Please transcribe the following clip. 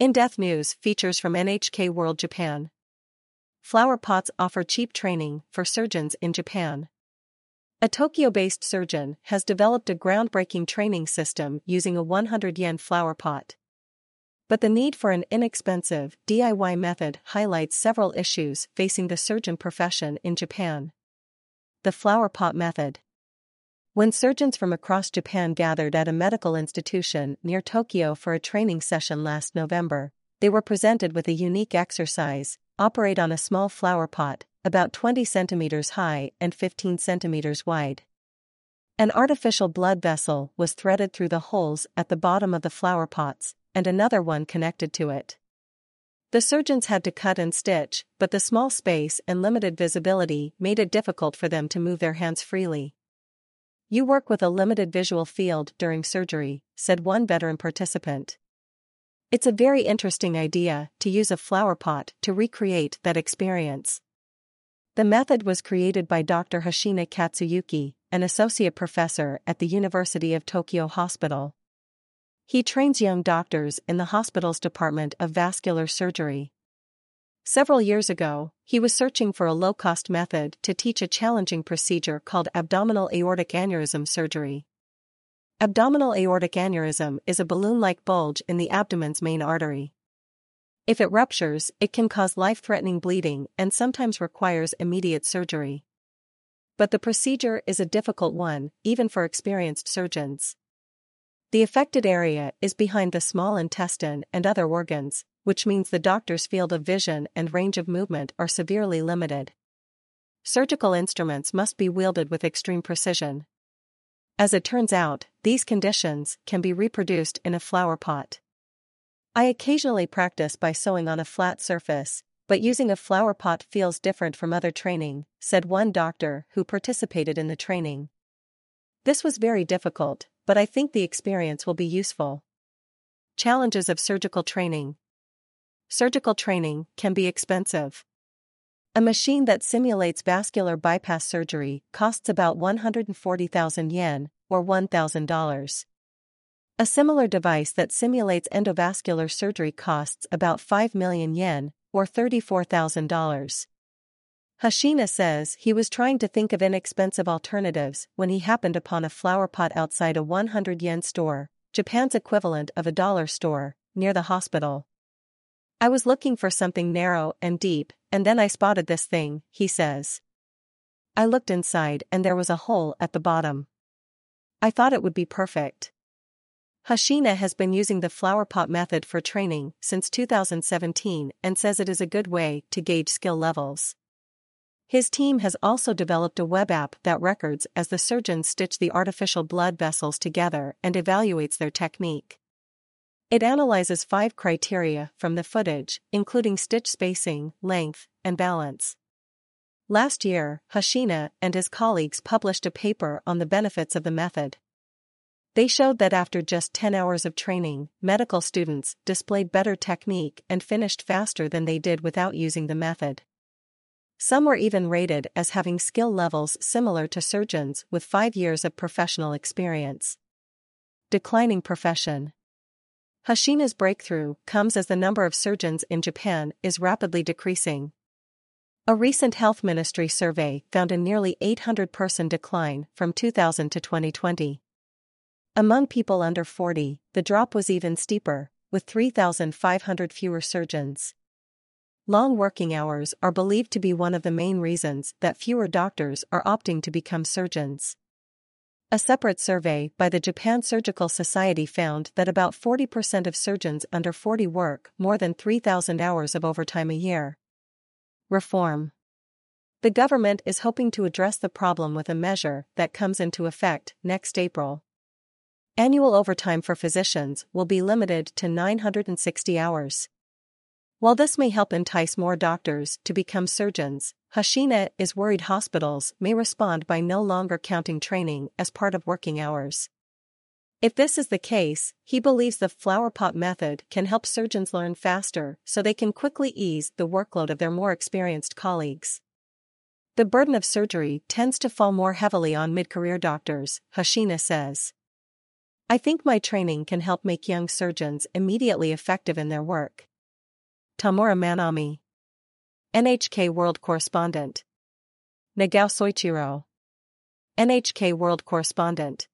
In Depth News features from NHK World Japan. Flower pots offer cheap training for surgeons in Japan. A Tokyo based surgeon has developed a groundbreaking training system using a 100 yen flower pot. But the need for an inexpensive DIY method highlights several issues facing the surgeon profession in Japan. The flower pot method. When surgeons from across Japan gathered at a medical institution near Tokyo for a training session last November, they were presented with a unique exercise operate on a small flower pot, about 20 centimeters high and 15 centimeters wide. An artificial blood vessel was threaded through the holes at the bottom of the flower pots, and another one connected to it. The surgeons had to cut and stitch, but the small space and limited visibility made it difficult for them to move their hands freely. You work with a limited visual field during surgery, said one veteran participant. It's a very interesting idea to use a flower pot to recreate that experience. The method was created by Dr. Hoshina Katsuyuki, an associate professor at the University of Tokyo Hospital. He trains young doctors in the hospital's Department of Vascular Surgery. Several years ago, he was searching for a low cost method to teach a challenging procedure called abdominal aortic aneurysm surgery. Abdominal aortic aneurysm is a balloon like bulge in the abdomen's main artery. If it ruptures, it can cause life threatening bleeding and sometimes requires immediate surgery. But the procedure is a difficult one, even for experienced surgeons. The affected area is behind the small intestine and other organs, which means the doctor's field of vision and range of movement are severely limited. Surgical instruments must be wielded with extreme precision. As it turns out, these conditions can be reproduced in a flower pot. I occasionally practice by sewing on a flat surface, but using a flower pot feels different from other training, said one doctor who participated in the training. This was very difficult, but I think the experience will be useful. Challenges of surgical training surgical training can be expensive. A machine that simulates vascular bypass surgery costs about 140,000 yen, or $1,000. A similar device that simulates endovascular surgery costs about 5 million yen, or $34,000. Hoshina says he was trying to think of inexpensive alternatives when he happened upon a flower pot outside a 100 yen store, Japan's equivalent of a dollar store, near the hospital. I was looking for something narrow and deep, and then I spotted this thing, he says. I looked inside and there was a hole at the bottom. I thought it would be perfect. Hoshina has been using the flower pot method for training since 2017 and says it is a good way to gauge skill levels. His team has also developed a web app that records as the surgeons stitch the artificial blood vessels together and evaluates their technique. It analyzes five criteria from the footage, including stitch spacing, length, and balance. Last year, Hoshina and his colleagues published a paper on the benefits of the method. They showed that after just 10 hours of training, medical students displayed better technique and finished faster than they did without using the method. Some were even rated as having skill levels similar to surgeons with five years of professional experience. Declining profession. Hoshina's breakthrough comes as the number of surgeons in Japan is rapidly decreasing. A recent health ministry survey found a nearly 800 person decline from 2000 to 2020. Among people under 40, the drop was even steeper, with 3,500 fewer surgeons. Long working hours are believed to be one of the main reasons that fewer doctors are opting to become surgeons. A separate survey by the Japan Surgical Society found that about 40% of surgeons under 40 work more than 3,000 hours of overtime a year. Reform The government is hoping to address the problem with a measure that comes into effect next April. Annual overtime for physicians will be limited to 960 hours. While this may help entice more doctors to become surgeons, Hoshina is worried hospitals may respond by no longer counting training as part of working hours. If this is the case, he believes the flower pot method can help surgeons learn faster so they can quickly ease the workload of their more experienced colleagues. The burden of surgery tends to fall more heavily on mid career doctors, Hoshina says. I think my training can help make young surgeons immediately effective in their work. Tamura Manami. NHK World Correspondent. Nagao Soichiro. NHK World Correspondent.